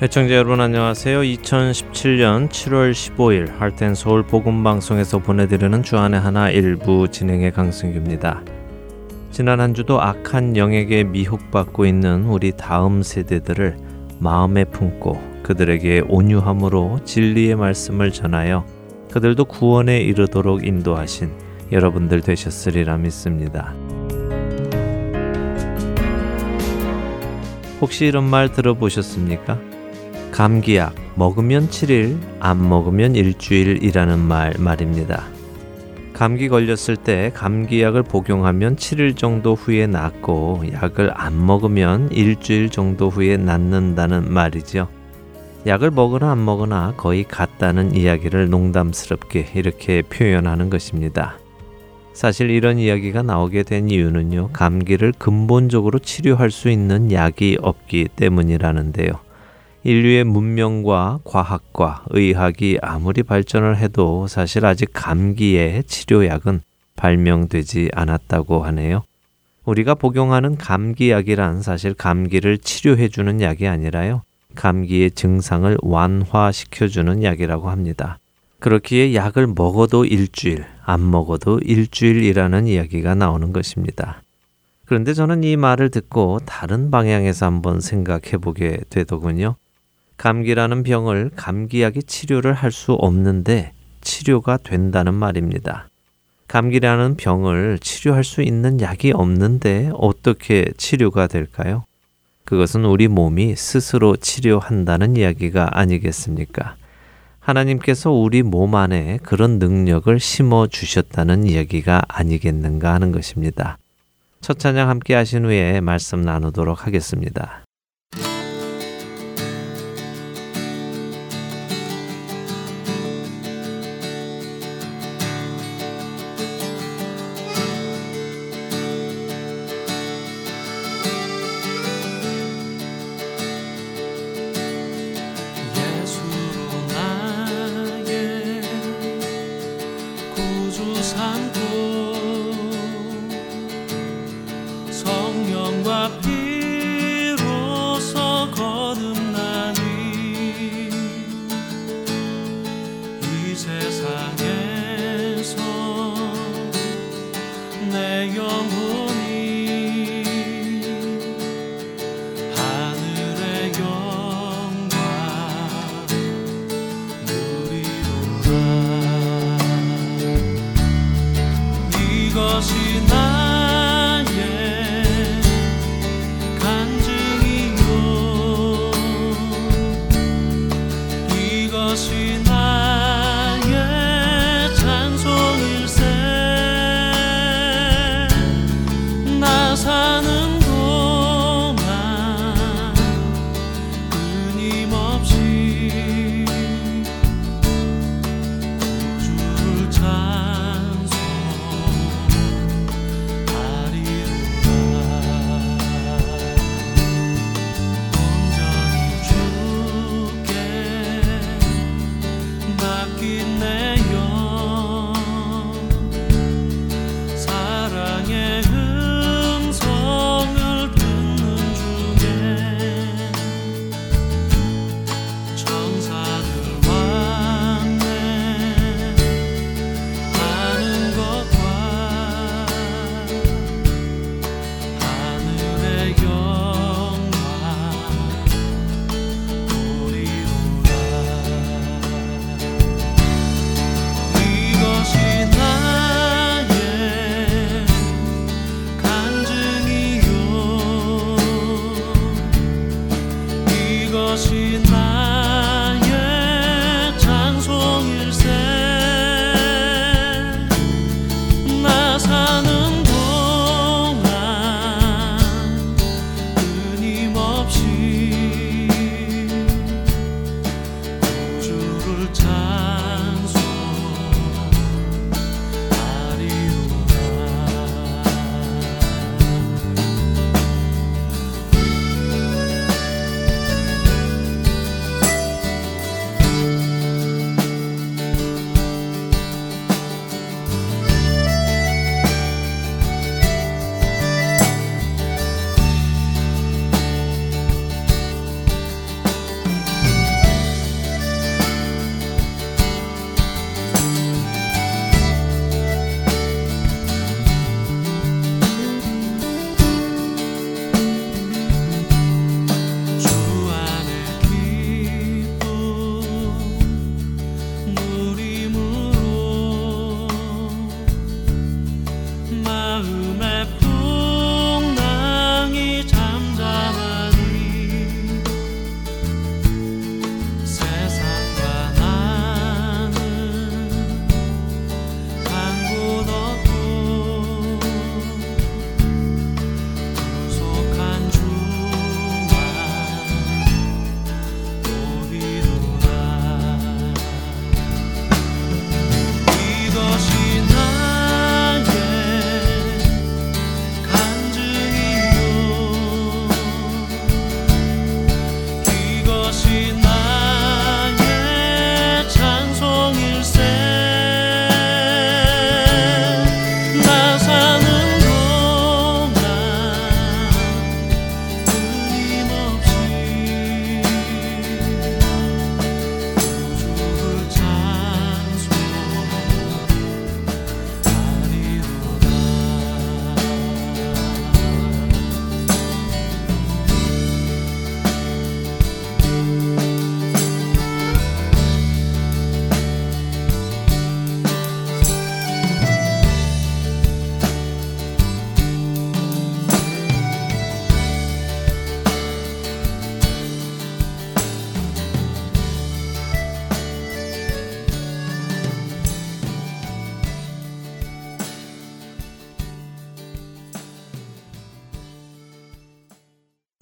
애청자 여러분 안녕하세요. 2017년 7월 15일 할텐 서울 복음 방송에서 보내드리는 주안의 하나 일부 진행의 강승규입니다. 지난 한 주도 악한 영에게 미혹받고 있는 우리 다음 세대들을 마음에 품고 그들에게 온유함으로 진리의 말씀을 전하여 그들도 구원에 이르도록 인도하신 여러분들 되셨으리라 믿습니다. 혹시 이런 말 들어보셨습니까? 감기약 먹으면 7일, 안 먹으면 일주일이라는 말 말입니다. 감기 걸렸을 때 감기약을 복용하면 7일 정도 후에 낫고 약을 안 먹으면 일주일 정도 후에 낫는다는 말이죠. 약을 먹으나 안 먹으나 거의 같다는 이야기를 농담스럽게 이렇게 표현하는 것입니다. 사실 이런 이야기가 나오게 된 이유는요, 감기를 근본적으로 치료할 수 있는 약이 없기 때문이라는데요. 인류의 문명과 과학과 의학이 아무리 발전을 해도 사실 아직 감기의 치료약은 발명되지 않았다고 하네요. 우리가 복용하는 감기약이란 사실 감기를 치료해주는 약이 아니라요. 감기의 증상을 완화시켜주는 약이라고 합니다. 그렇기에 약을 먹어도 일주일, 안 먹어도 일주일이라는 이야기가 나오는 것입니다. 그런데 저는 이 말을 듣고 다른 방향에서 한번 생각해 보게 되더군요. 감기라는 병을 감기약이 치료를 할 수 없는데 치료가 된다는 말입니다. 감기라는 병을 치료할 수 있는 약이 없는데 어떻게 치료가 될까요? 그것은 우리 몸이 스스로 치료한다는 이야기가 아니겠습니까? 하나님께서 우리 몸 안에 그런 능력을 심어 주셨다는 이야기가 아니겠는가 하는 것입니다. 첫 찬양 함께 하신 후에 말씀 나누도록 하겠습니다.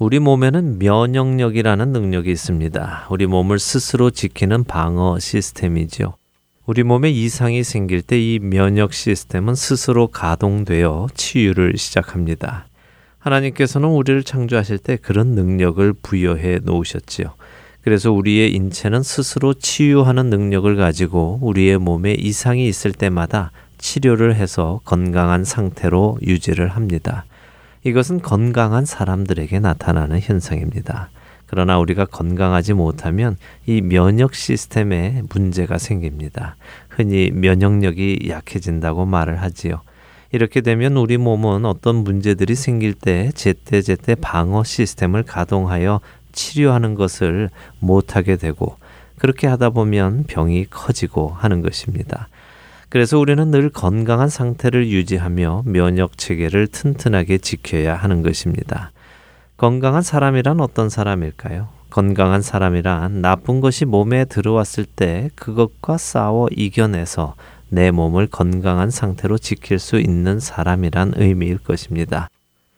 우리 몸에는 면역력이라는 능력이 있습니다. 우리 몸을 스스로 지키는 방어 시스템이죠. 우리 몸에 이상이 생길 때 이 면역 시스템은 스스로 가동되어 치유를 시작합니다. 하나님께서는 우리를 창조하실 때 그런 능력을 부여해 놓으셨지요. 그래서 우리의 인체는 스스로 치유하는 능력을 가지고 우리의 몸에 이상이 있을 때마다 치료를 해서 건강한 상태로 유지를 합니다. 이것은 건강한 사람들에게 나타나는 현상입니다. 그러나 우리가 건강하지 못하면 이 면역 시스템에 문제가 생깁니다. 흔히 면역력이 약해진다고 말을 하지요. 이렇게 되면 우리 몸은 어떤 문제들이 생길 때 제때제때 방어 시스템을 가동하여 치료하는 것을 못하게 되고 그렇게 하다 보면 병이 커지고 하는 것입니다. 그래서 우리는 늘 건강한 상태를 유지하며 면역 체계를 튼튼하게 지켜야 하는 것입니다. 건강한 사람이란 어떤 사람일까요? 건강한 사람이란 나쁜 것이 몸에 들어왔을 때 그것과 싸워 이겨내서 내 몸을 건강한 상태로 지킬 수 있는 사람이란 의미일 것입니다.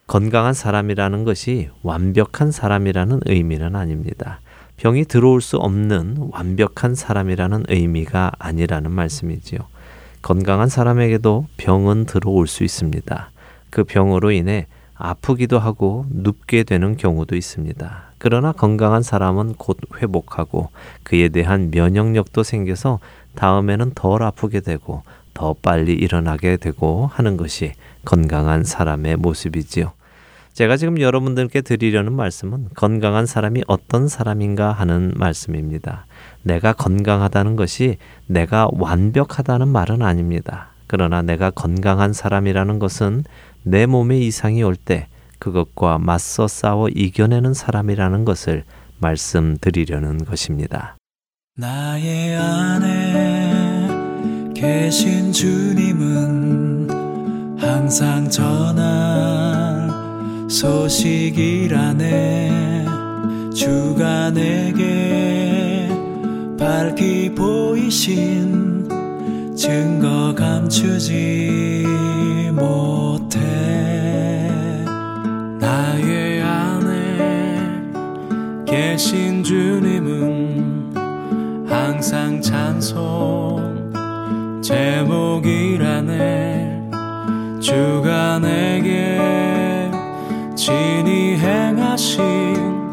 건강한 사람이라는 것이 완벽한 사람이라는 의미는 아닙니다. 병이 들어올 수 없는 완벽한 사람이라는 의미가 아니라는 말씀이지요. 건강한 사람에게도 병은 들어올 수 있습니다. 그 병으로 인해 아프기도 하고 눕게 되는 경우도 있습니다. 그러나 건강한 사람은 곧 회복하고 그에 대한 면역력도 생겨서 다음에는 덜 아프게 되고 더 빨리 일어나게 되고 하는 것이 건강한 사람의 모습이지요. 제가 지금 여러분들께 드리려는 말씀은 건강한 사람이 어떤 사람인가 하는 말씀입니다. 내가 건강하다는 것이 내가 완벽하다는 말은 아닙니다. 그러나 내가 건강한 사람이라는 것은 내 몸에 이상이 올 때 그것과 맞서 싸워 이겨내는 사람이라는 것을 말씀드리려는 것입니다. 나의 안에 계신 주님은 항상 전할 소식이라네 주가 내게 밝히 보이신 증거 감추지 못해. 나의 안에 계신 주님은 항상 찬송 제목이라네. 주가 내게 진히 행하신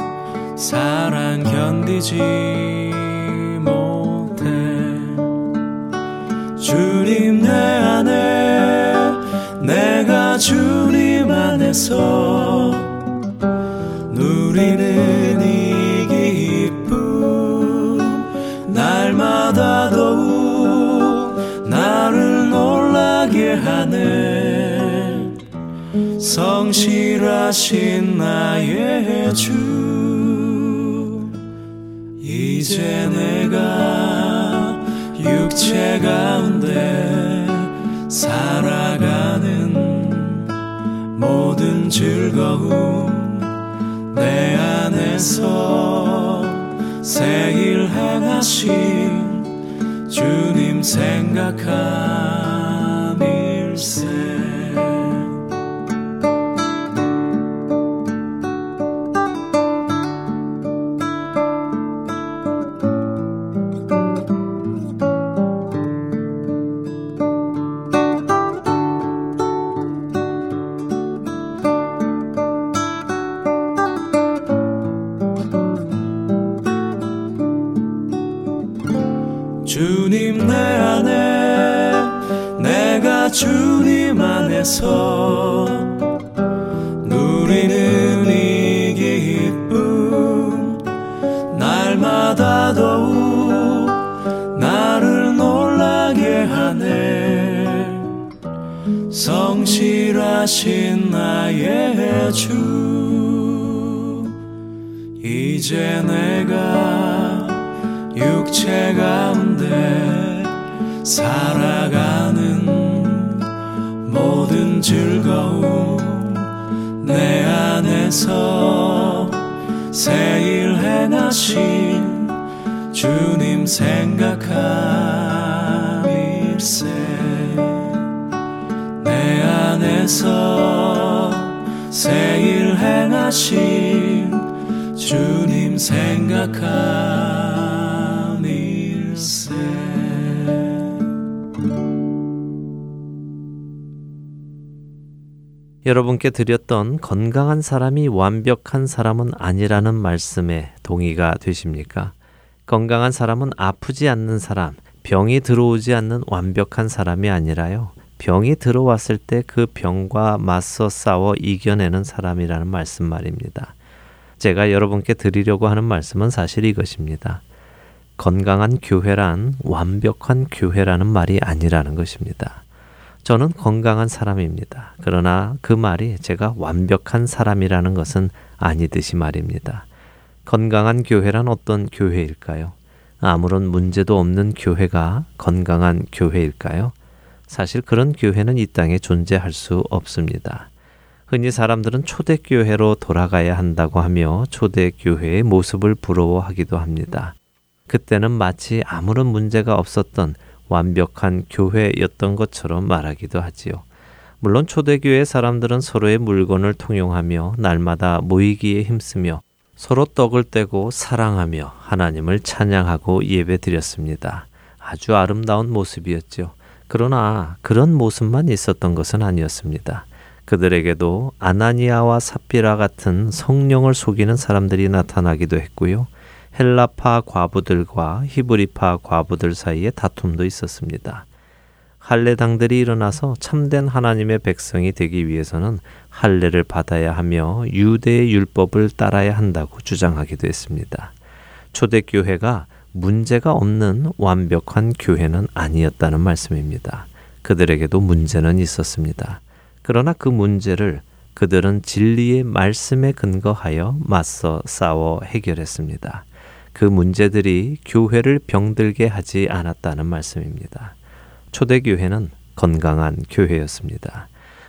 사랑 견디지 주님 내 안에 내가 주님 안에서 누리는 이 기쁨 날마다 더욱 나를 놀라게 하네. 성실하신 나의 주 가운데 살아가는 모든 즐거움 내 안에서 새일 행하신 주님 생각함일세 여러분께 드렸던 건강한 사람이 완벽한 사람은 아니라는 말씀에 동의가 되십니까? 건강한 사람은 아프지 않는 사람, 병이 들어오지 않는 완벽한 사람이 아니라요. 병이 들어왔을 때 그 병과 맞서 싸워 이겨내는 사람이라는 말씀 말입니다. 제가 여러분께 드리려고 하는 말씀은 사실 이것입니다. 건강한 교회란 완벽한 교회라는 말이 아니라는 것입니다. 저는 건강한 사람입니다. 그러나 그 말이 제가 완벽한 사람이라는 것은 아니듯이 말입니다. 건강한 교회란 어떤 교회일까요? 아무런 문제도 없는 교회가 건강한 교회일까요? 사실 그런 교회는 이 땅에 존재할 수 없습니다. 흔히 사람들은 초대교회로 돌아가야 한다고 하며 초대교회의 모습을 부러워하기도 합니다. 그때는 마치 아무런 문제가 없었던 완벽한 교회였던 것처럼 말하기도 하지요. 물론 초대교회 사람들은 서로의 물건을 통용하며 날마다 모이기에 힘쓰며 서로 떡을 떼고 사랑하며 하나님을 찬양하고 예배 드렸습니다. 아주 아름다운 모습이었죠. 그러나 그런 모습만 있었던 것은 아니었습니다. 그들에게도 아나니아와 삽비라 같은 성령을 속이는 사람들이 나타나기도 했고요. 헬라파 과부들과 히브리파 과부들 사이에 다툼도 있었습니다. 할례당들이 일어나서 참된 하나님의 백성이 되기 위해서는 할례를 받아야 하며 유대의 율법을 따라야 한다고 주장하기도 했습니다. 초대교회가 문제가 없는 완벽한 교회는 아니었다는 말씀입니다. 그들에게도 문제는 있었습니다. 그러나 그 문제를 그들은 진리의 말씀에 근거하여 맞서 싸워 해결했습니다. 그 문제들이 교회를 병들게 하지 않았다는 말씀입니다. 초대교회는 건강한 교회였습니다.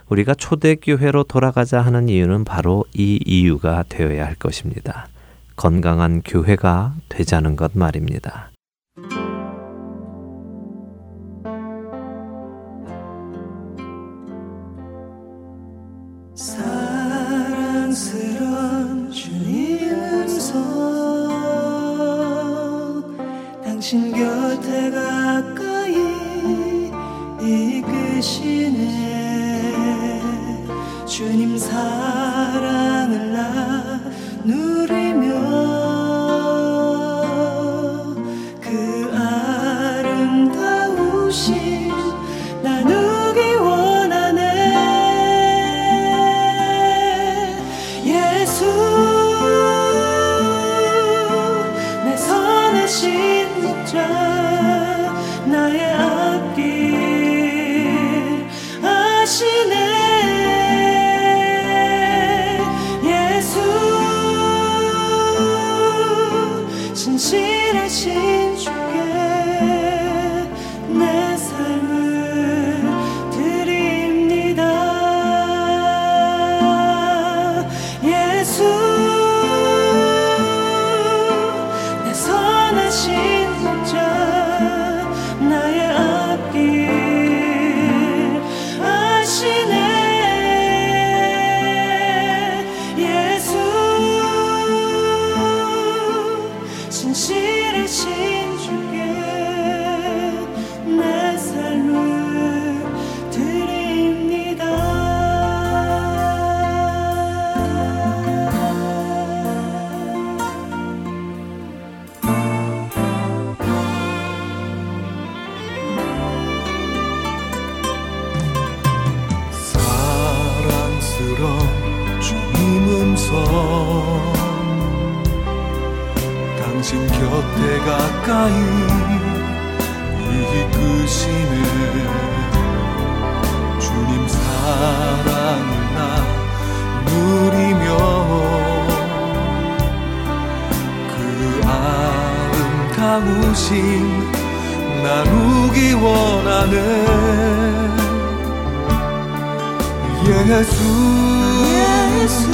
우리가 초대교회로 돌아가자 하는 이유는 바로 이 이유가 되어야 할 것입니다. 건강한 교회가 되자는 것 말입니다. 사 당신 나누신 나누기 원하는 예수, 예수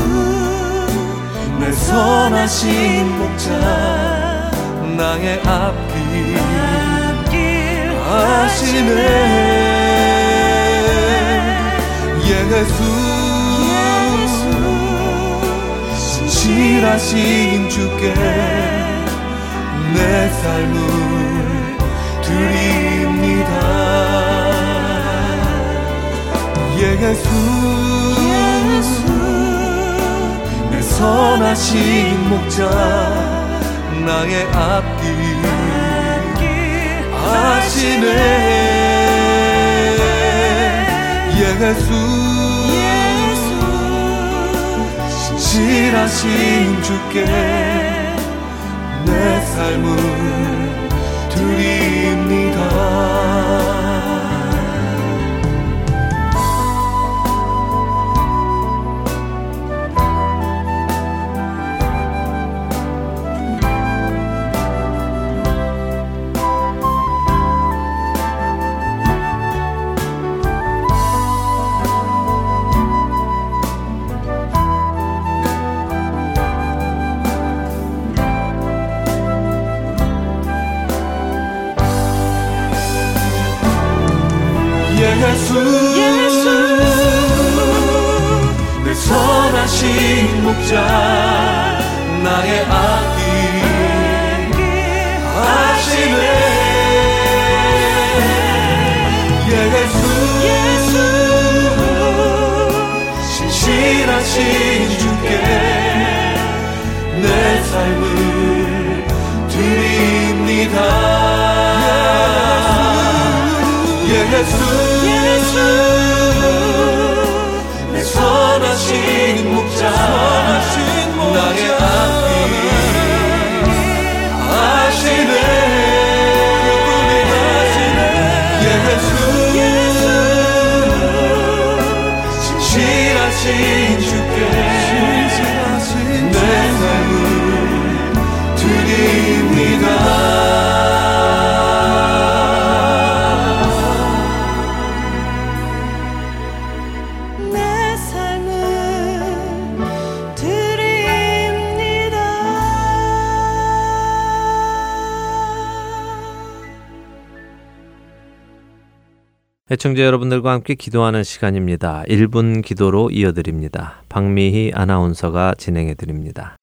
내 선하신 목자. 나의 앞길, 앞길 하시네. 예수, 예수. 신실하신 주께. 내 삶을 드립니다. 예수, 예수 내 선하신 목자 나의 앞길 하시네. 예수 신실하신 주께 내 삶을 드립니다 목자 나의 아기. 하시네. 예수, 예수. 신실하신 주께 내 삶을 드립니다. 예수. 내 애청자 여러분들과 함께 기도하는 시간입니다. 1분 기도로 이어드립니다. 박미희 아나운서가 진행해 드립니다.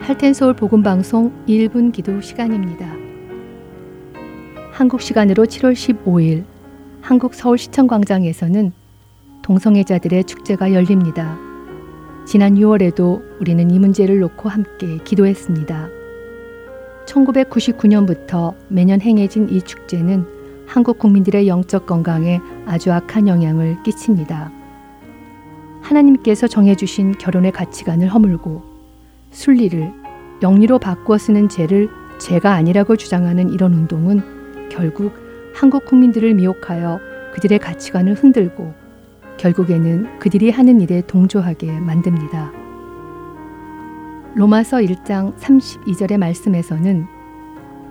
할텐서울 복음방송 1분 기도 시간입니다. 한국 시간으로 7월 15일 한국 서울시청 광장에서는 동성애자들의 축제가 열립니다. 지난 6월에도 우리는 이 문제를 놓고 함께 기도했습니다. 1999년부터 매년 행해진 이 축제는 한국 국민들의 영적 건강에 아주 악한 영향을 끼칩니다. 하나님께서 정해주신 결혼의 가치관을 허물고 순리를 영리로 바꾸어 쓰는 죄를 죄가 아니라고 주장하는 이런 운동은 결국 한국 국민들을 미혹하여 그들의 가치관을 흔들고 결국에는 그들이 하는 일에 동조하게 만듭니다. 로마서 1장 32절의 말씀에서는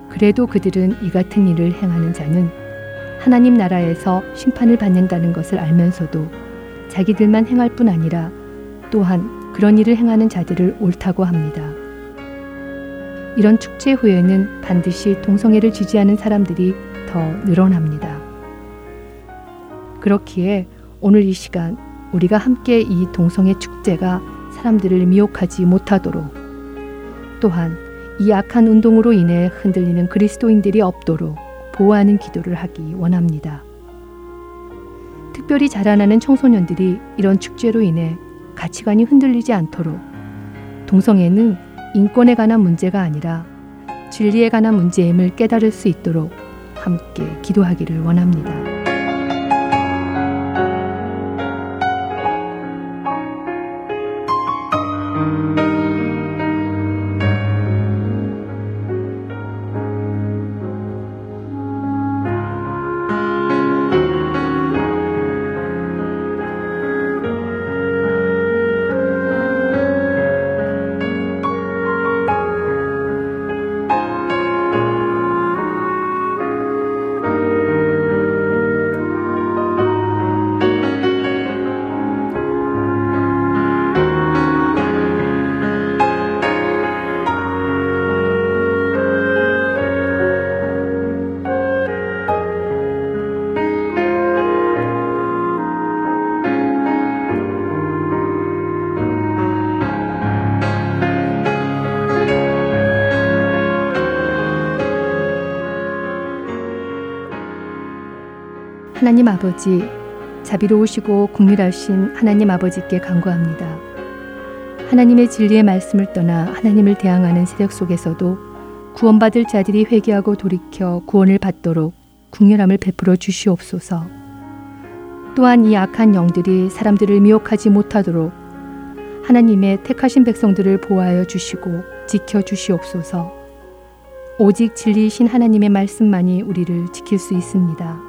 그래도 그들은 이 같은 일을 행하는 자는 하나님 나라에서 심판을 받는다는 것을 알면서도 자기들만 행할 뿐 아니라 또한 그런 일을 행하는 자들을 옳다고 합니다. 이런 축제 후에는 반드시 동성애를 지지하는 사람들이 더 늘어납니다. 그렇기에 오늘 이 시간 우리가 함께 이 동성애 축제가 사람들을 미혹하지 못하도록 또한 이 악한 운동으로 인해 흔들리는 그리스도인들이 없도록 보호하는 기도를 하기 원합니다. 특별히 자라나는 청소년들이 이런 축제로 인해 가치관이 흔들리지 않도록 동성애는 인권에 관한 문제가 아니라 진리에 관한 문제임을 깨달을 수 있도록 함께 기도하기를 원합니다. 아버지, 자비로우시고 국밀하신 하나님 아버지께 간구합니다. 하나님의 진리의 말씀을 떠나 하나님을 대항하는 세력 속에서도 구원받을 자들이 회개하고 돌이켜 구원을 받도록 국률함을 베풀어 주시옵소서. 또한 이 악한 영들이 사람들을 미혹하지 못하도록 하나님의 택하신 백성들을 보호하여 주시고 지켜 주시옵소서. 오직 진리이신 하나님의 말씀만이 우리를 지킬 수 있습니다.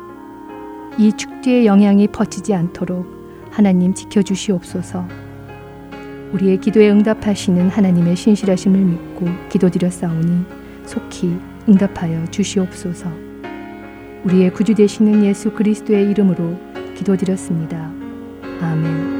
이 축제의 영향이 퍼지지 않도록 하나님 지켜 주시옵소서. 우리의 기도에 응답하시는 하나님의 신실하심을 믿고 기도드렸사오니 속히 응답하여 주시옵소서. 우리의 구주 되시는 예수 그리스도의 이름으로 기도드렸습니다. 아멘.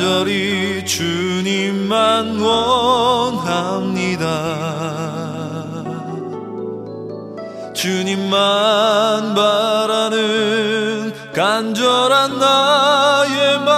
간절히 주님만 원합니다. 주님만 바라는 간절한 나의 마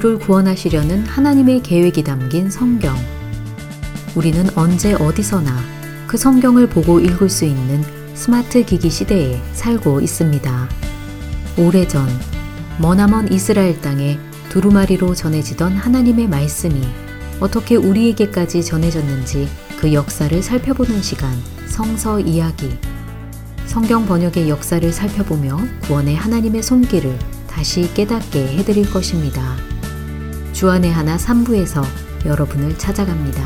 인류를 구원하시려는 하나님의 계획이 담긴 성경. 우리는 언제 어디서나 그 성경을 보고 읽을 수 있는 스마트 기기 시대에 살고 있습니다. 오래전 머나먼 이스라엘 땅에 두루마리로 전해지던 하나님의 말씀이 어떻게 우리에게까지 전해졌는지 그 역사를 살펴보는 시간 성서 이야기. 성경 번역의 역사를 살펴보며 구원의 하나님의 손길을 다시 깨닫게 해드릴 것입니다. 주안의 하나 3부에서 여러분을 찾아갑니다.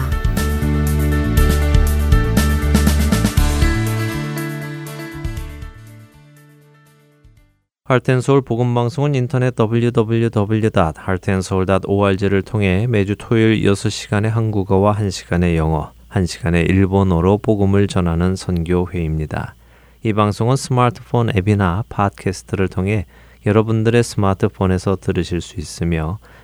할텐서울 복음방송은 인터넷 www.heartandsoul.org를 통해 매주 토요일 6시간의 한국어와 1시간의 영어, 1시간의 일본어로 복음을 전하는 선교회입니다. 이 방송은 스마트폰 앱이나 팟캐스트를 통해 여러분들의 스마트폰에서 들으실 수 있으며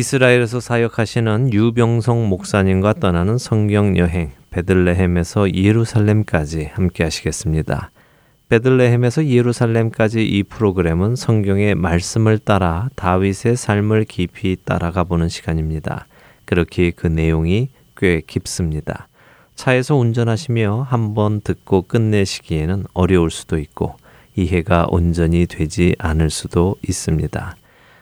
이스라엘에서 사역하시는 유병성 목사님과 떠나는 성경 여행 베들레헴에서 예루살렘까지 함께 하시겠습니다. 베들레헴에서 예루살렘까지 이 프로그램은 성경의 말씀을 따라 다윗의 삶을 깊이 따라가 보는 시간입니다. 그렇게 그 내용이 꽤 깊습니다. 차에서 운전하시며 한 번 듣고 끝내시기에는 어려울 수도 있고 이해가 온전히 되지 않을 수도 있습니다.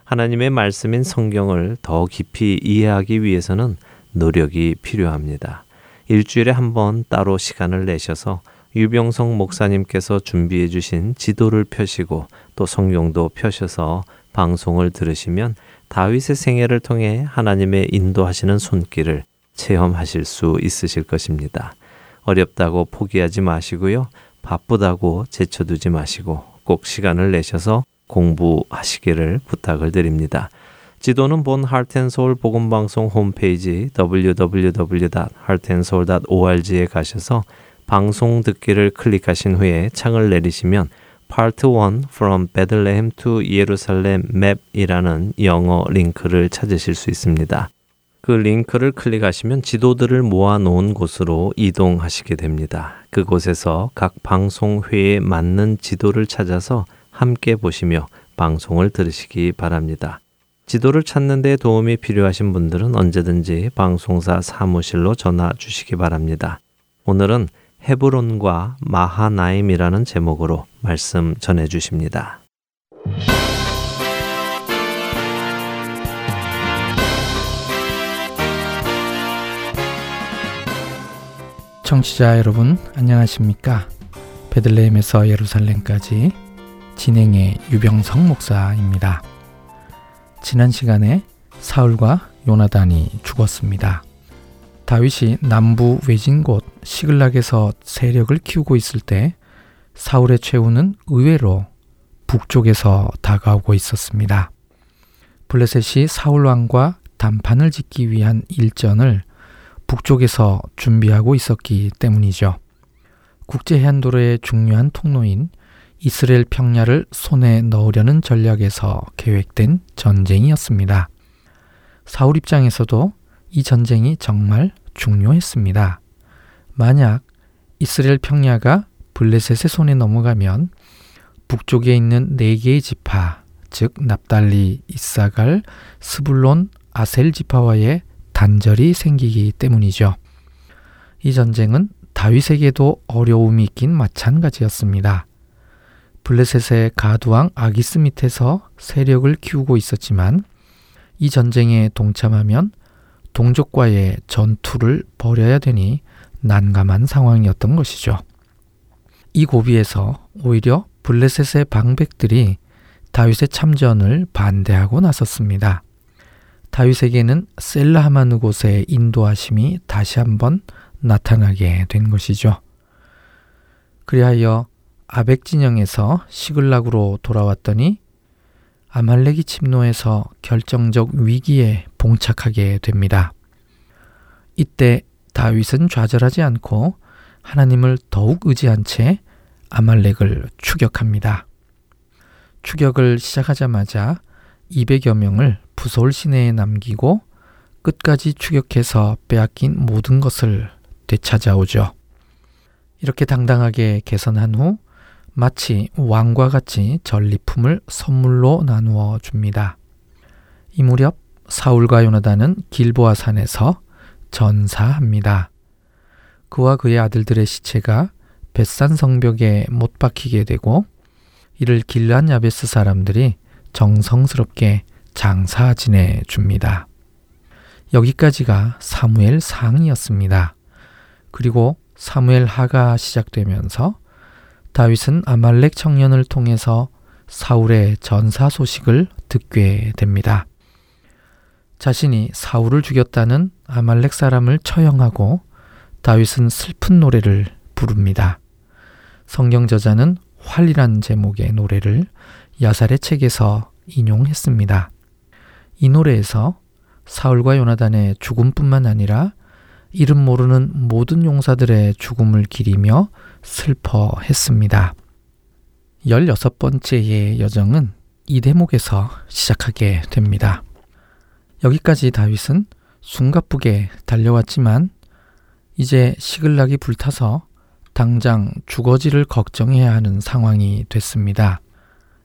하나님의 말씀인 성경을 더 깊이 이해하기 위해서는 노력이 필요합니다. 일주일에 한 번 따로 시간을 내셔서 유병성 목사님께서 준비해 주신 지도를 펴시고 또 성경도 펴셔서 방송을 들으시면 다윗의 생애를 통해 하나님의 인도하시는 손길을 체험하실 수 있으실 것입니다. 어렵다고 포기하지 마시고요. 바쁘다고 제쳐두지 마시고 꼭 시간을 내셔서 공부하시기를 부탁을 드립니다. 지도는 본 하트앤서울 복음방송 홈페이지 www.heartandsoul.org에 가셔서 방송 듣기를 클릭하신 후에 창을 내리시면 Part 1 From Bethlehem to Jerusalem Map이라는 영어 링크를 찾으실 수 있습니다. 그 링크를 클릭하시면 지도들을 모아 놓은 곳으로 이동하시게 됩니다. 그곳에서 각 방송회에 맞는 지도를 찾아서 함께 보시며 방송을 들으시기 바랍니다. 지도를 찾는 데 도움이 필요하신 분들은 언제든지 방송사 사무실로 전화 주시기 바랍니다. 오늘은 헤브론과 마하나임이라는 제목으로 말씀 전해 주십니다. 청취자 여러분 안녕하십니까? 베들레헴에서 예루살렘까지 진행의 유병성 목사입니다. 지난 시간에 사울과 요나단이 죽었습니다. 다윗이 남부 외진 곳 시글락에서 세력을 키우고 있을 때 사울의 최후는 의외로 북쪽에서 다가오고 있었습니다. 블레셋이 사울 왕과 단판을 짓기 위한 일전을 북쪽에서 준비하고 있었기 때문이죠. 국제 해안도로의 중요한 통로인 이스라엘 평야를 손에 넣으려는 전략에서 계획된 전쟁이었습니다. 사울 입장에서도 이 전쟁이 정말 중요했습니다. 만약 이스라엘 평야가 블레셋의 손에 넘어가면 북쪽에 있는 네 개의 지파, 즉 납달리, 이사갈, 스불론, 아셀 지파와의 단절이 생기기 때문이죠. 이 전쟁은 다윗에게도 어려움이 있긴 마찬가지였습니다. 블레셋의 가두왕 아기스 밑에서 세력을 키우고 있었지만 이 전쟁에 동참하면 동족과의 전투를 벌여야 되니 난감한 상황이었던 것이죠. 이 고비에서 오히려 블레셋의 방백들이 다윗의 참전을 반대하고 나섰습니다. 다윗에게는 셀라하마느 곳의 인도하심이 다시 한번 나타나게 된 것이죠. 그리하여 아벡 진영에서 시글락으로 돌아왔더니 아말렉이 침노해서 결정적 위기에 봉착하게 됩니다. 이때 다윗은 좌절하지 않고 하나님을 더욱 의지한 채 아말렉을 추격합니다. 추격을 시작하자마자 200여 명을 부솔 시내에 남기고 끝까지 추격해서 빼앗긴 모든 것을 되찾아오죠. 이렇게 당당하게 개선한 후 마치 왕과 같이 전리품을 선물로 나누어 줍니다. 이 무렵 사울과 요나단은 길보아 산에서 전사합니다. 그와 그의 아들들의 시체가 벳산 성벽에 못 박히게 되고 이를 길란 야베스 사람들이 정성스럽게 장사 지내 줍니다. 여기까지가 사무엘 상이었습니다. 그리고 사무엘 하가 시작되면서 다윗은 아말렉 청년을 통해서 사울의 전사 소식을 듣게 됩니다. 자신이 사울을 죽였다는 아말렉 사람을 처형하고 다윗은 슬픈 노래를 부릅니다. 성경 저자는 활이란 제목의 노래를 야살의 책에서 인용했습니다. 이 노래에서 사울과 요나단의 죽음뿐만 아니라 이름 모르는 모든 용사들의 죽음을 기리며 슬퍼했습니다. 16번째의 여정은 이 대목에서 시작하게 됩니다. 여기까지 다윗은 숨가쁘게 달려왔지만 이제 시글락이 불타서 당장 주거지를 걱정해야 하는 상황이 됐습니다.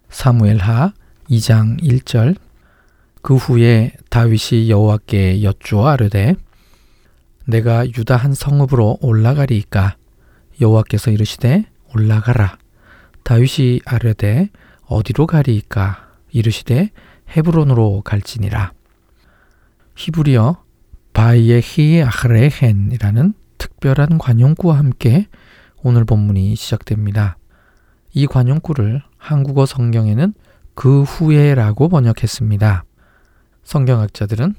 사무엘하 2장 1절 그 후에 다윗이 여호와께 여쭈어 아르되 내가 유다 한 성읍으로 올라가리이까 여호와께서 이르시되 올라가라 다윗이 아르되 어디로 가리이까 이르시되 헤브론으로 갈지니라 히브리어 바이에히 아흐레헨이라는 특별한 관용구와 함께 오늘 본문이 시작됩니다. 이 관용구를 한국어 성경에는 그 후에라고 번역했습니다. 성경학자들은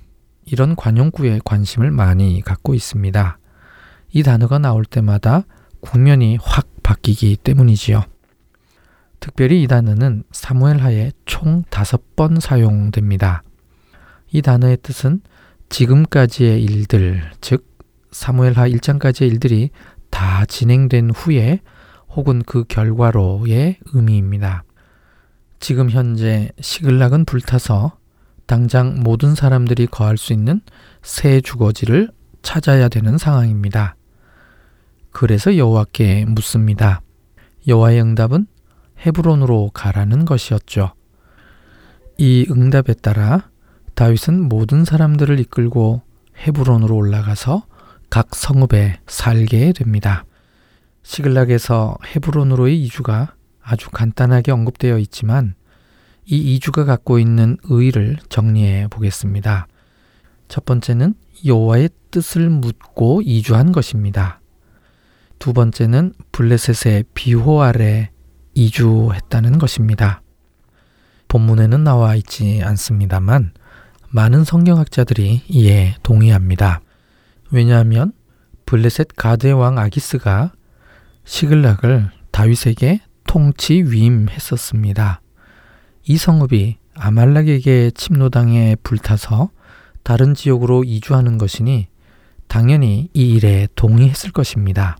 이런 관용구에 관심을 많이 갖고 있습니다. 이 단어가 나올 때마다 국면이 확 바뀌기 때문이지요. 특별히 이 단어는 사무엘 하에 총 다섯 번 사용됩니다. 이 단어의 뜻은 지금까지의 일들, 즉 사무엘 하 1장까지의 일들이 다 진행된 후에 혹은 그 결과로의 의미입니다. 지금 현재 시글락은 불타서 당장 모든 사람들이 거할 수 있는 새 주거지를 찾아야 되는 상황입니다. 그래서 여호와께 묻습니다. 여호와의 응답은 헤브론으로 가라는 것이었죠. 이 응답에 따라 다윗은 모든 사람들을 이끌고 헤브론으로 올라가서 각 성읍에 살게 됩니다. 시글락에서 헤브론으로의 이주가 아주 간단하게 언급되어 있지만 이 이주가 갖고 있는 의의를 정리해 보겠습니다. 첫 번째는 여호와의 뜻을 묻고 이주한 것입니다. 두 번째는 블레셋의 비호 아래 이주했다는 것입니다. 본문에는 나와 있지 않습니다만 많은 성경학자들이 이에 동의합니다. 왜냐하면 블레셋 가드의 왕 아기스가 시글락을 다윗에게 통치 위임했었습니다. 이 성읍이 아말렉에게 침노당해 불타서 다른 지역으로 이주하는 것이니 당연히 이 일에 동의했을 것입니다.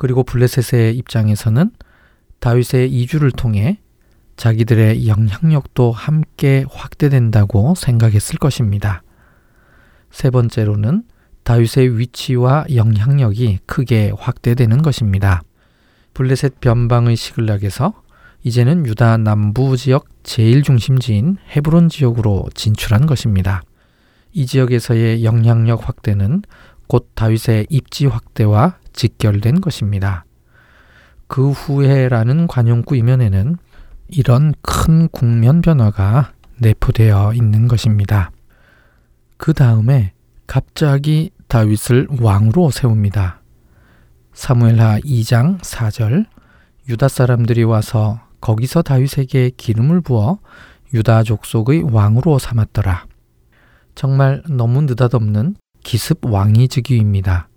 그리고 블레셋의 입장에서는 다윗의 이주를 통해 자기들의 영향력도 함께 확대된다고 생각했을 것입니다. 세 번째로는 다윗의 위치와 영향력이 크게 확대되는 것입니다. 블레셋 변방의 시글락에서 이제는 유다 남부 지역 제일 중심지인 헤브론 지역으로 진출한 것입니다. 이 지역에서의 영향력 확대는 곧 다윗의 입지 확대와 직결된 것입니다. 그 후에라는 관용구 이면에는 이런 큰 국면 변화가 내포되어 있는 것입니다. 그 다음에 갑자기 다윗을 왕으로 세웁니다. 사무엘하 2장 4절 유다 사람들이 와서 거기서 다윗에게 기름을 부어 유다 족속의 왕으로 삼았더라. 정말 너무 느닷없는 기습 왕위즉위입니다.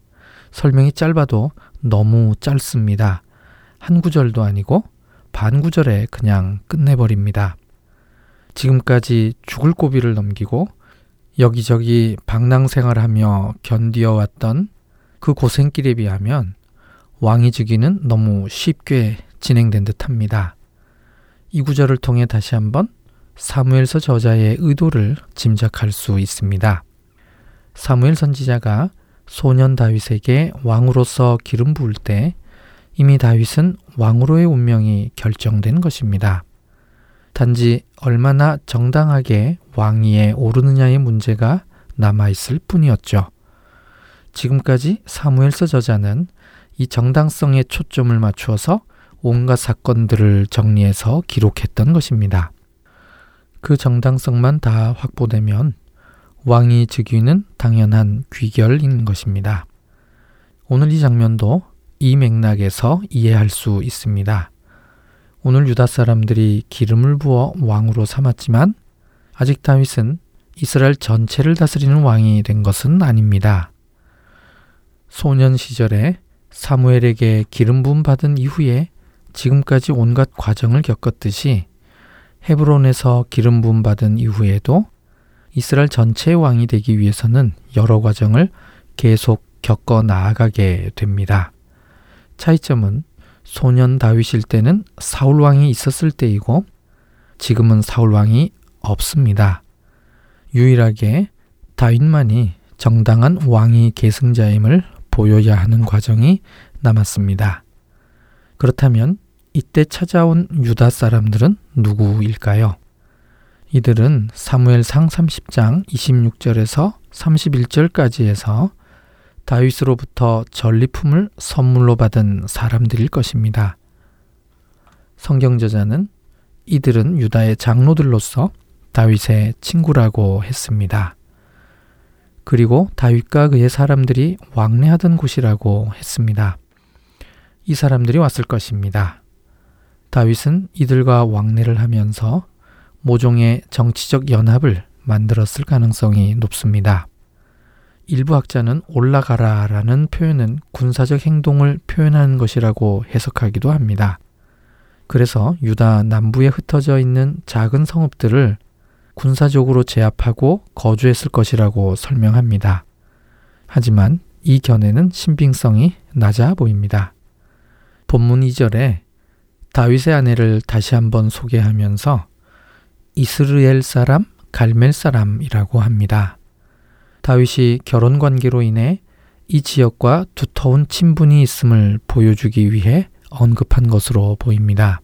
설명이 짧아도 너무 짧습니다. 한 구절도 아니고 반 구절에 그냥 끝내버립니다. 지금까지 죽을 고비를 넘기고 여기저기 방랑 생활하며 견디어왔던 그 고생길에 비하면 왕위 즉위는 너무 쉽게 진행된 듯합니다. 이 구절을 통해 다시 한번 사무엘서 저자의 의도를 짐작할 수 있습니다. 사무엘 선지자가 소년 다윗에게 왕으로서 기름 부을 때 이미 다윗은 왕으로의 운명이 결정된 것입니다. 단지 얼마나 정당하게 왕위에 오르느냐의 문제가 남아있을 뿐이었죠. 지금까지 사무엘서 저자는 이 정당성에 초점을 맞추어서 온갖 사건들을 정리해서 기록했던 것입니다. 그 정당성만 다 확보되면 왕이 즉위는 당연한 귀결인 것입니다. 오늘 이 장면도 이 맥락에서 이해할 수 있습니다. 오늘 유다 사람들이 기름을 부어 왕으로 삼았지만 아직 다윗은 이스라엘 전체를 다스리는 왕이 된 것은 아닙니다. 소년 시절에 사무엘에게 기름 부음 받은 이후에 지금까지 온갖 과정을 겪었듯이 헤브론에서 기름 부음 받은 이후에도 이스라엘 전체의 왕이 되기 위해서는 여러 과정을 계속 겪어 나아가게 됩니다. 차이점은 소년 다윗일 때는 사울 왕이 있었을 때이고 지금은 사울 왕이 없습니다. 유일하게 다윗만이 정당한 왕이 계승자임을 보여야 하는 과정이 남았습니다. 그렇다면 이때 찾아온 유다 사람들은 누구일까요? 이들은 사무엘상 30장 26절에서 31절까지에서 다윗으로부터 전리품을 선물로 받은 사람들일 것입니다. 성경 저자는 이들은 유다의 장로들로서 다윗의 친구라고 했습니다. 그리고 다윗과 그의 사람들이 왕래하던 곳이라고 했습니다. 이 사람들이 왔을 것입니다. 다윗은 이들과 왕래를 하면서 모종의 정치적 연합을 만들었을 가능성이 높습니다. 일부 학자는 올라가라 라는 표현은 군사적 행동을 표현하는 것이라고 해석하기도 합니다. 그래서 유다 남부에 흩어져 있는 작은 성읍들을 군사적으로 제압하고 거주했을 것이라고 설명합니다. 하지만 이 견해는 신빙성이 낮아 보입니다. 본문 2절에 다윗의 아내를 다시 한번 소개하면서 이스르엘 사람, 갈멜 사람이라고 합니다. 다윗이 결혼 관계로 인해 이 지역과 두터운 친분이 있음을 보여주기 위해 언급한 것으로 보입니다.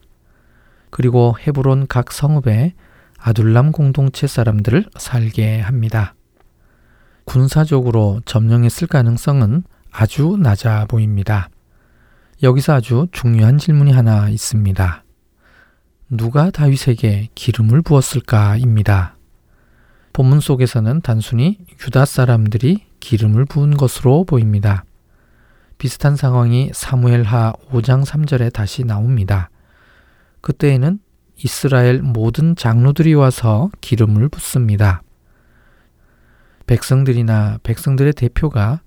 그리고 헤브론 각 성읍에 아둘람 공동체 사람들을 살게 합니다. 군사적으로 점령했을 가능성은 아주 낮아 보입니다. 여기서 아주 중요한 질문이 하나 있습니다. 누가 다윗에게 기름을 부었을까입니다. 본문 속에서는 단순히 유다 사람들이 기름을 부은 것으로 보입니다. 비슷한 상황이 사무엘하 5장 3절에 다시 나옵니다. 그때에는 이스라엘 모든 장로들이 와서 기름을 붓습니다. 백성들이나 백성들의 대표가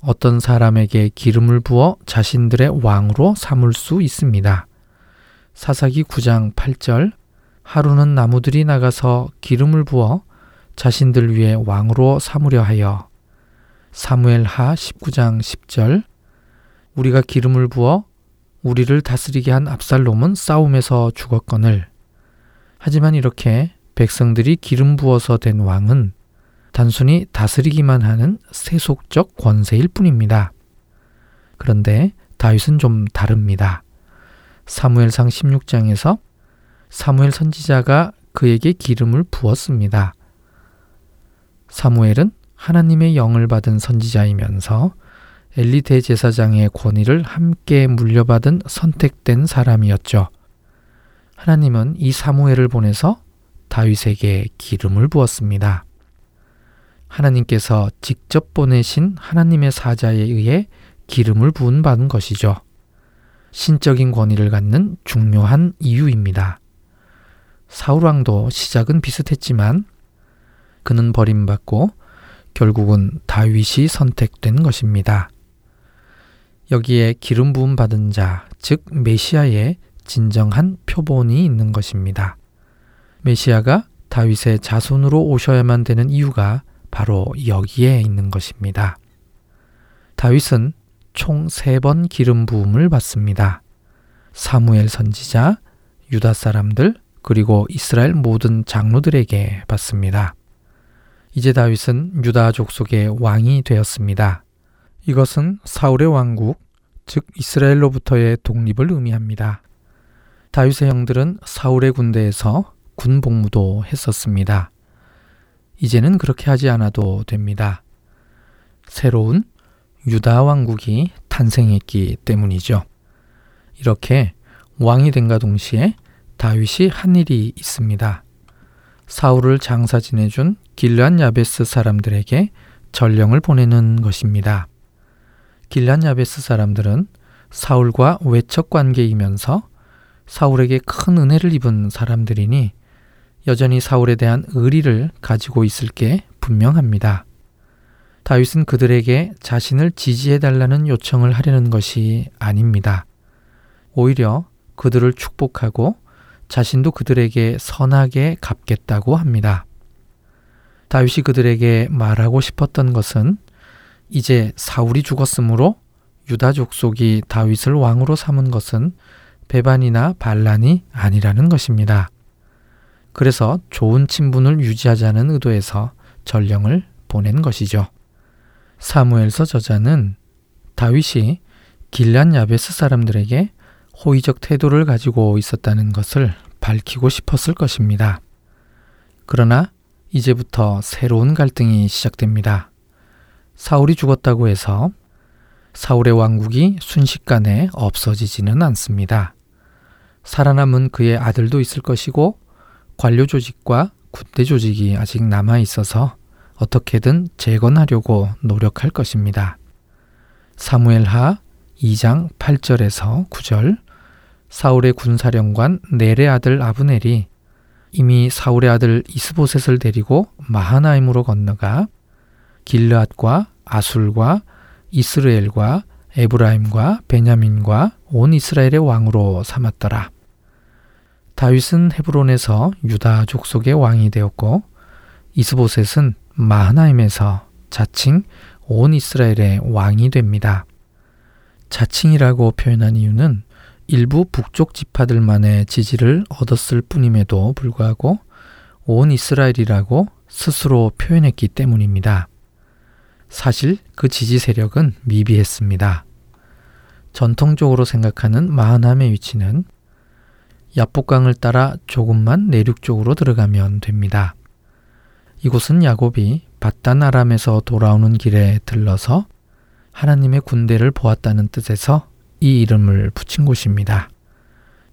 어떤 사람에게 기름을 부어 자신들의 왕으로 삼을 수 있습니다. 사사기 9장 8절 하루는 나무들이 나가서 기름을 부어 자신들 위해 왕으로 삼으려 하여 사무엘 하 19장 10절 우리가 기름을 부어 우리를 다스리게 한 압살롬은 싸움에서 죽었거늘 하지만 이렇게 백성들이 기름 부어서 된 왕은 단순히 다스리기만 하는 세속적 권세일 뿐입니다. 그런데 다윗은 좀 다릅니다. 사무엘상 16장에서 사무엘 선지자가 그에게 기름을 부었습니다. 사무엘은 하나님의 영을 받은 선지자이면서 엘리 대제사장의 권위를 함께 물려받은 선택된 사람이었죠. 하나님은 이 사무엘을 보내서 다윗에게 기름을 부었습니다. 하나님께서 직접 보내신 하나님의 사자에 의해 기름을 부은 받은 것이죠. 신적인 권위를 갖는 중요한 이유입니다. 사울왕도 시작은 비슷했지만 그는 버림받고 결국은 다윗이 선택된 것입니다. 여기에 기름 부음 받은 자, 즉 메시아의 진정한 표본이 있는 것입니다. 메시아가 다윗의 자손으로 오셔야만 되는 이유가 바로 여기에 있는 것입니다. 다윗은 총 세 번 기름 부음을 받습니다. 사무엘 선지자, 유다 사람들, 그리고 이스라엘 모든 장로들에게 받습니다. 이제 다윗은 유다 족속의 왕이 되었습니다. 이것은 사울의 왕국, 즉 이스라엘로부터의 독립을 의미합니다. 다윗의 형들은 사울의 군대에서 군 복무도 했었습니다. 이제는 그렇게 하지 않아도 됩니다. 새로운 유다 왕국이 탄생했기 때문이죠. 이렇게 왕이 된가 동시에 다윗이 한 일이 있습니다. 사울을 장사 지내준 길란 야베스 사람들에게 전령을 보내는 것입니다. 길란 야베스 사람들은 사울과 외척 관계이면서 사울에게 큰 은혜를 입은 사람들이니 여전히 사울에 대한 의리를 가지고 있을 게 분명합니다. 다윗은 그들에게 자신을 지지해 달라는 요청을 하려는 것이 아닙니다. 오히려 그들을 축복하고 자신도 그들에게 선하게 갚겠다고 합니다. 다윗이 그들에게 말하고 싶었던 것은 이제 사울이 죽었으므로 유다 족속이 다윗을 왕으로 삼은 것은 배반이나 반란이 아니라는 것입니다. 그래서 좋은 친분을 유지하자는 의도에서 전령을 보낸 것이죠. 사무엘서 저자는 다윗이 길란 야베스 사람들에게 호의적 태도를 가지고 있었다는 것을 밝히고 싶었을 것입니다. 그러나 이제부터 새로운 갈등이 시작됩니다. 사울이 죽었다고 해서 사울의 왕국이 순식간에 없어지지는 않습니다. 살아남은 그의 아들도 있을 것이고 관료 조직과 군대 조직이 아직 남아 있어서 어떻게든 재건하려고 노력할 것입니다. 사무엘하 2장 8절에서 9절 사울의 군사령관 넬의 아들 아브넬이 이미 사울의 아들 이스보셋을 데리고 마하나임으로 건너가 길르앗과 아술과 이스르엘과 에브라임과 베냐민과 온 이스라엘의 왕으로 삼았더라. 다윗은 헤브론에서 유다 족속의 왕이 되었고 이스보셋은 마하나임에서 자칭 온 이스라엘의 왕이 됩니다. 자칭이라고 표현한 이유는 일부 북쪽 지파들만의 지지를 얻었을 뿐임에도 불구하고 온 이스라엘이라고 스스로 표현했기 때문입니다. 사실 그 지지 세력은 미비했습니다. 전통적으로 생각하는 마하남의 위치는 야복강을 따라 조금만 내륙 쪽으로 들어가면 됩니다. 이곳은 야곱이 바단 아람에서 돌아오는 길에 들러서 하나님의 군대를 보았다는 뜻에서 이 이름을 붙인 곳입니다.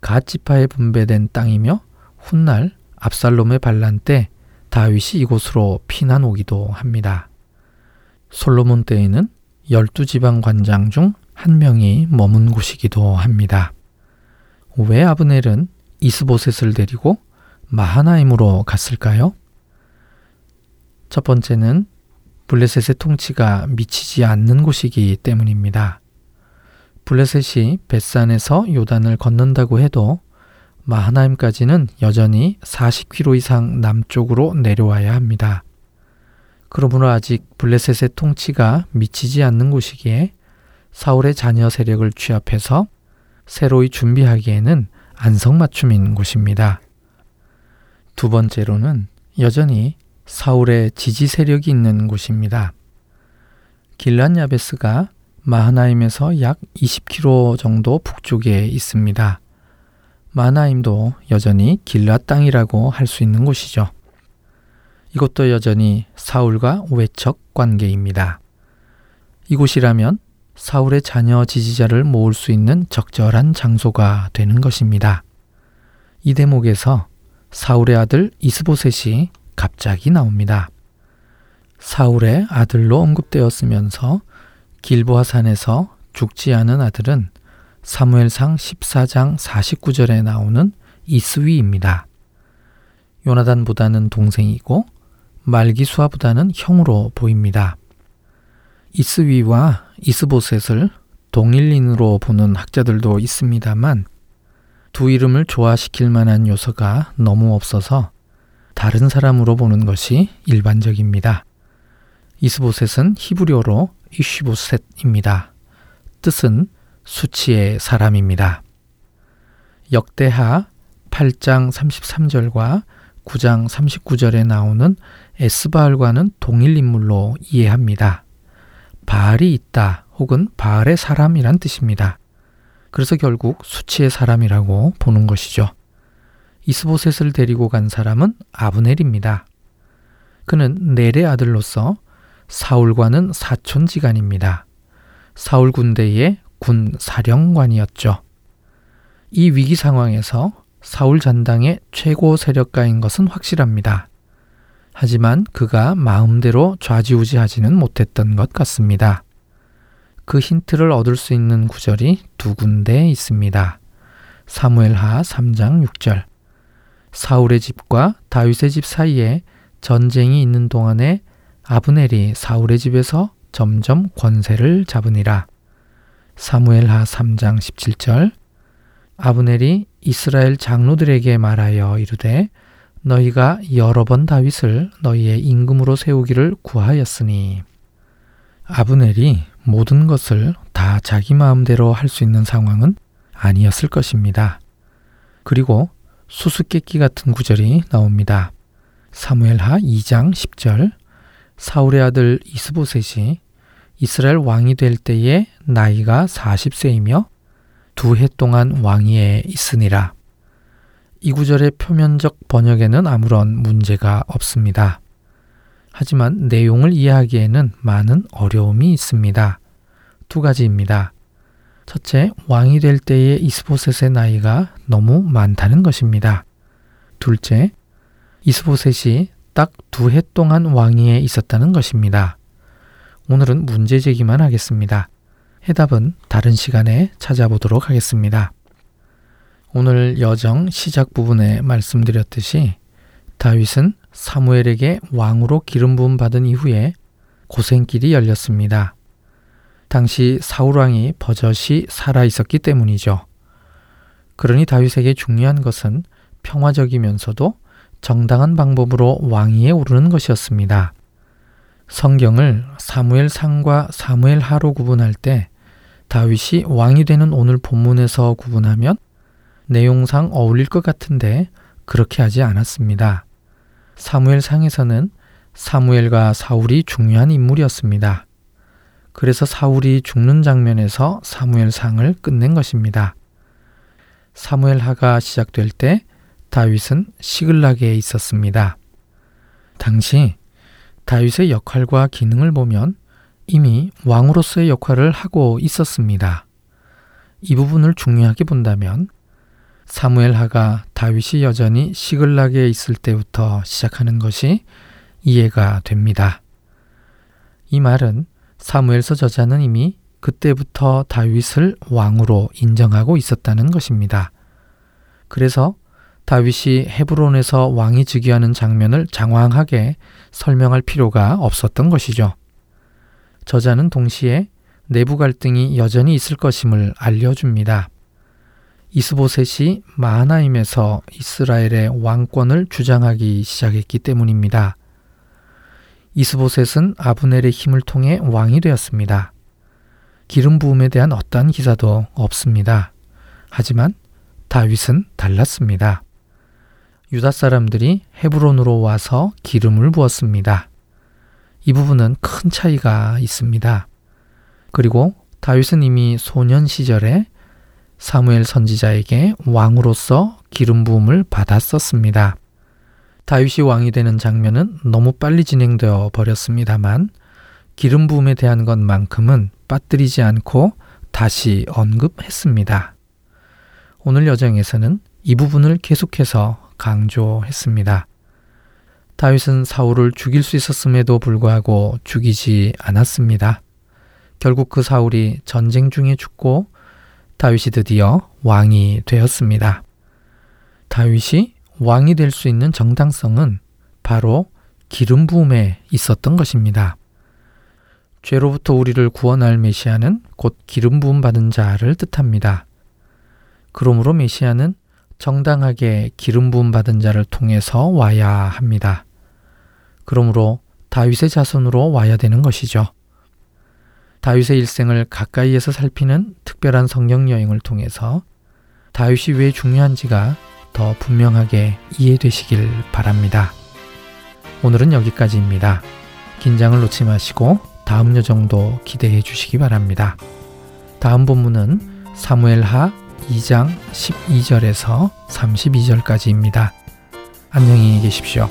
갓 지파에 분배된 땅이며 훗날 압살롬의 반란 때 다윗이 이곳으로 피난 오기도 합니다. 솔로몬 때에는 열두 지방 관장 중 한 명이 머문 곳이기도 합니다. 왜 아브넬은 이스보셋을 데리고 마하나임으로 갔을까요? 첫 번째는 블레셋의 통치가 미치지 않는 곳이기 때문입니다. 블레셋이 벳산에서 요단을 건넌다고 해도 마하나임까지는 여전히 40km 이상 남쪽으로 내려와야 합니다. 그러므로 아직 블레셋의 통치가 미치지 않는 곳이기에 사울의 자녀 세력을 취합해서 새로이 준비하기에는 안성맞춤인 곳입니다. 두 번째로는 여전히 사울의 지지 세력이 있는 곳입니다. 길란 야베스가 마하나임에서 약 20km 정도 북쪽에 있습니다. 마하나임도 여전히 길라 땅이라고 할 수 있는 곳이죠. 이것도 여전히 사울과 외척 관계입니다. 이곳이라면 사울의 자녀 지지자를 모을 수 있는 적절한 장소가 되는 것입니다. 이 대목에서 사울의 아들 이스보셋이 갑자기 나옵니다. 사울의 아들로 언급되었으면서 길보아 산에서 죽지 않은 아들은 사무엘상 14장 49절에 나오는 이스위입니다. 요나단보다는 동생이고 말기수아보다는 형으로 보입니다. 이스위와 이스보셋을 동일인으로 보는 학자들도 있습니다만 두 이름을 조화시킬 만한 요소가 너무 없어서 다른 사람으로 보는 것이 일반적입니다. 이스보셋은 히브리어로 이쉬보셋입니다. 뜻은 수치의 사람입니다. 역대하 8장 33절과 9장 39절에 나오는 에스바알과는 동일 인물로 이해합니다. 바알이 있다 혹은 바알의 사람이란 뜻입니다. 그래서 결국 수치의 사람이라고 보는 것이죠. 이스보셋을 데리고 간 사람은 아브넬입니다. 그는 넬의 아들로서 사울과는 사촌지간입니다. 사울 군대의 군 사령관이었죠. 이 위기 상황에서 사울 잔당의 최고 세력가인 것은 확실합니다. 하지만 그가 마음대로 좌지우지하지는 못했던 것 같습니다. 그 힌트를 얻을 수 있는 구절이 두 군데 있습니다. 사무엘하 3장 6절. 사울의 집과 다윗의 집 사이에 전쟁이 있는 동안에 아브넬이 사울의 집에서 점점 권세를 잡으니라. 사무엘하 3장 17절. 아브넬이 이스라엘 장로들에게 말하여 이르되 너희가 여러 번 다윗을 너희의 임금으로 세우기를 구하였으니 아브넬이 모든 것을 다 자기 마음대로 할 수 있는 상황은 아니었을 것입니다. 그리고 수수께끼 같은 구절이 나옵니다. 사무엘하 2장 10절 사울의 아들 이스보셋이 이스라엘 왕이 될 때에 나이가 40세이며 두 해 동안 왕위에 있으니라. 이 구절의 표면적 번역에는 아무런 문제가 없습니다. 하지만 내용을 이해하기에는 많은 어려움이 있습니다. 두 가지입니다. 첫째, 왕이 될 때의 이스보셋의 나이가 너무 많다는 것입니다. 둘째, 이스보셋이 딱 두 해 동안 왕위에 있었다는 것입니다. 오늘은 문제 제기만 하겠습니다. 해답은 다른 시간에 찾아보도록 하겠습니다. 오늘 여정 시작 부분에 말씀드렸듯이 다윗은 사무엘에게 왕으로 기름 부음 받은 이후에 고생길이 열렸습니다. 당시 사울 왕이 버젓이 살아 있었기 때문이죠. 그러니 다윗에게 중요한 것은 평화적이면서도 정당한 방법으로 왕위에 오르는 것이었습니다. 성경을 사무엘 상과 사무엘 하로 구분할 때 다윗이 왕이 되는 오늘 본문에서 구분하면 내용상 어울릴 것 같은데 그렇게 하지 않았습니다. 사무엘 상에서는 사무엘과 사울이 중요한 인물이었습니다. 그래서 사울이 죽는 장면에서 사무엘 상을 끝낸 것입니다. 사무엘 하가 시작될 때 다윗은 시글락에 있었습니다. 당시 다윗의 역할과 기능을 보면 이미 왕으로서의 역할을 하고 있었습니다. 이 부분을 중요하게 본다면 사무엘하가 다윗이 여전히 시글락에 있을 때부터 시작하는 것이 이해가 됩니다. 이 말은 사무엘서 저자는 이미 그때부터 다윗을 왕으로 인정하고 있었다는 것입니다. 그래서 다윗이 헤브론에서 왕이 즉위하는 장면을 장황하게 설명할 필요가 없었던 것이죠. 저자는 동시에 내부 갈등이 여전히 있을 것임을 알려줍니다. 이스보셋이 마하나임에서 이스라엘의 왕권을 주장하기 시작했기 때문입니다. 이스보셋은 아브넬의 힘을 통해 왕이 되었습니다. 기름 부음에 대한 어떠한 기사도 없습니다. 하지만 다윗은 달랐습니다. 유다 사람들이 헤브론으로 와서 기름을 부었습니다. 이 부분은 큰 차이가 있습니다. 그리고 다윗은 이미 소년 시절에 사무엘 선지자에게 왕으로서 기름 부음을 받았었습니다. 다윗이 왕이 되는 장면은 너무 빨리 진행되어 버렸습니다만 기름 부음에 대한 것만큼은 빠뜨리지 않고 다시 언급했습니다. 오늘 여정에서는 이 부분을 계속해서 강조했습니다. 다윗은 사울을 죽일 수 있었음에도 불구하고 죽이지 않았습니다. 결국 그 사울이 전쟁 중에 죽고 다윗이 드디어 왕이 되었습니다. 다윗이 왕이 될 수 있는 정당성은 바로 기름 부음에 있었던 것입니다. 죄로부터 우리를 구원할 메시아는 곧 기름 부음 받은 자를 뜻합니다. 그러므로 메시아는 정당하게 기름 부음 받은 자를 통해서 와야 합니다. 그러므로 다윗의 자손으로 와야 되는 것이죠. 다윗의 일생을 가까이에서 살피는 특별한 성경 여행을 통해서 다윗이 왜 중요한지가 더 분명하게 이해되시길 바랍니다. 오늘은 여기까지입니다. 긴장을 놓지 마시고 다음 여정도 기대해 주시기 바랍니다. 다음 본문은 사무엘하 2장 12절에서 32절까지입니다. 안녕히 계십시오.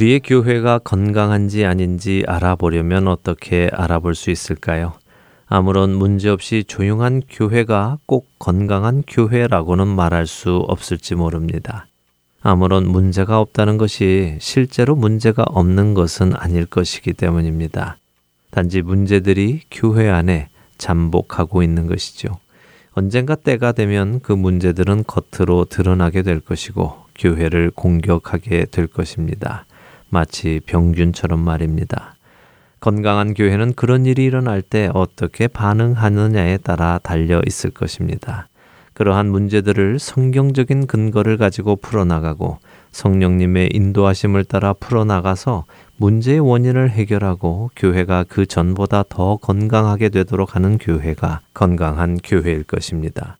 우리의 교회가 건강한지 아닌지 알아보려면 어떻게 알아볼 수 있을까요? 아무런 문제 없이 조용한 교회가 꼭 건강한 교회라고는 말할 수 없을지 모릅니다. 아무런 문제가 없다는 것이 실제로 문제가 없는 것은 아닐 것이기 때문입니다. 단지 문제들이 교회 안에 잠복하고 있는 것이죠. 언젠가 때가 되면 그 문제들은 겉으로 드러나게 될 것이고 교회를 공격하게 될 것입니다. 마치 병균처럼 말입니다. 건강한 교회는 그런 일이 일어날 때 어떻게 반응하느냐에 따라 달려 있을 것입니다. 그러한 문제들을 성경적인 근거를 가지고 풀어나가고 성령님의 인도하심을 따라 풀어나가서 문제의 원인을 해결하고 교회가 그 전보다 더 건강하게 되도록 하는 교회가 건강한 교회일 것입니다.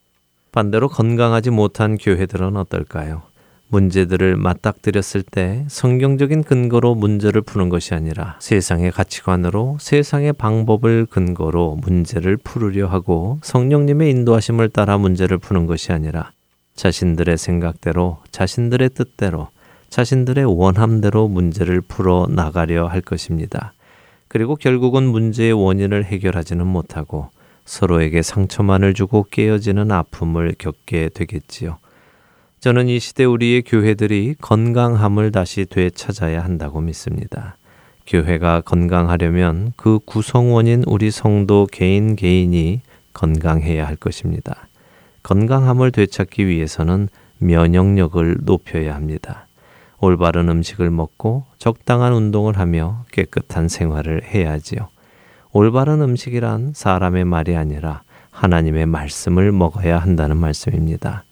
반대로 건강하지 못한 교회들은 어떨까요? 문제들을 맞닥뜨렸을 때 성경적인 근거로 문제를 푸는 것이 아니라 세상의 가치관으로 세상의 방법을 근거로 문제를 풀으려 하고 성령님의 인도하심을 따라 문제를 푸는 것이 아니라 자신들의 생각대로 자신들의 뜻대로 자신들의 원함대로 문제를 풀어 나가려 할 것입니다. 그리고 결국은 문제의 원인을 해결하지는 못하고 서로에게 상처만을 주고 깨어지는 아픔을 겪게 되겠지요. 저는 이 시대 우리의 교회들이 건강함을 다시 되찾아야 한다고 믿습니다. 교회가 건강하려면 그 구성원인 우리 성도 개인 개인이 건강해야 할 것입니다. 건강함을 되찾기 위해서는 면역력을 높여야 합니다. 올바른 음식을 먹고 적당한 운동을 하며 깨끗한 생활을 해야지요. 올바른 음식이란 사람의 말이 아니라 하나님의 말씀을 먹어야 한다는 말씀입니다.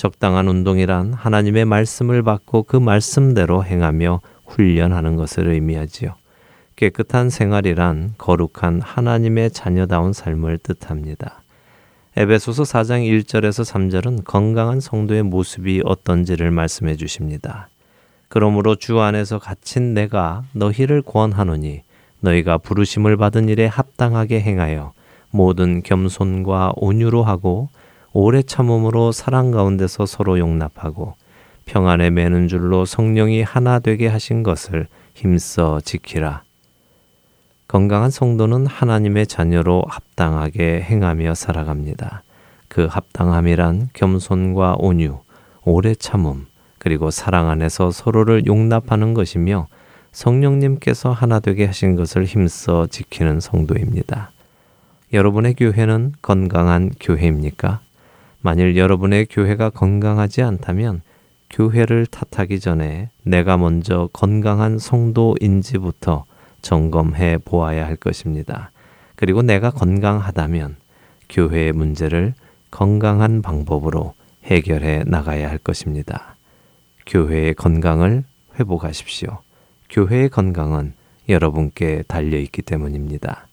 적당한 운동이란 하나님의 말씀을 받고 그 말씀대로 행하며 훈련하는 것을 의미하지요. 깨끗한 생활이란 거룩한 하나님의 자녀다운 삶을 뜻합니다. 에베소서 4장 1절에서 3절은 건강한 성도의 모습이 어떤지를 말씀해 주십니다. 그러므로 주 안에서 갇힌 내가 너희를 권하노니 너희가 부르심을 받은 일에 합당하게 행하여 모든 겸손과 온유로 하고 오래 참음으로 사랑 가운데서 서로 용납하고 평안에 매는 줄로 성령이 하나 되게 하신 것을 힘써 지키라. 건강한 성도는 하나님의 자녀로 합당하게 행하며 살아갑니다. 그 합당함이란 겸손과 온유, 오래 참음, 그리고 사랑 안에서 서로를 용납하는 것이며 성령님께서 하나 되게 하신 것을 힘써 지키는 성도입니다. 여러분의 교회는 건강한 교회입니까? 만일 여러분의 교회가 건강하지 않다면 교회를 탓하기 전에 내가 먼저 건강한 성도인지부터 점검해 보아야 할 것입니다. 그리고 내가 건강하다면 교회의 문제를 건강한 방법으로 해결해 나가야 할 것입니다. 교회의 건강을 회복하십시오. 교회의 건강은 여러분께 달려 있기 때문입니다.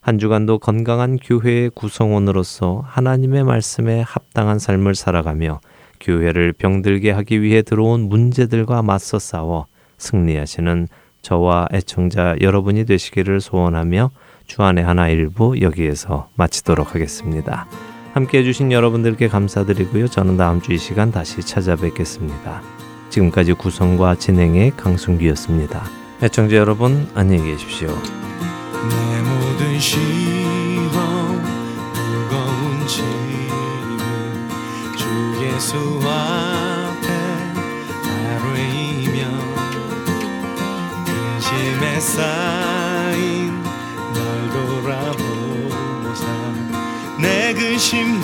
한 주간도 건강한 교회의 구성원으로서 하나님의 말씀에 합당한 삶을 살아가며 교회를 병들게 하기 위해 들어온 문제들과 맞서 싸워 승리하시는 저와 애청자 여러분이 되시기를 소원하며 주안의 하나 일부 여기에서 마치도록 하겠습니다. 함께 해주신 여러분들께 감사드리고요. 저는 다음 주 이 시간 다시 찾아뵙겠습니다. 지금까지 구성과 진행의 강순기였습니다. 애청자 여러분 안녕히 계십시오. 내 모든 시험 무거운 짐을 주 예수 앞에 아뢰이며 근심에 쌓인 날 돌아보사 내 근심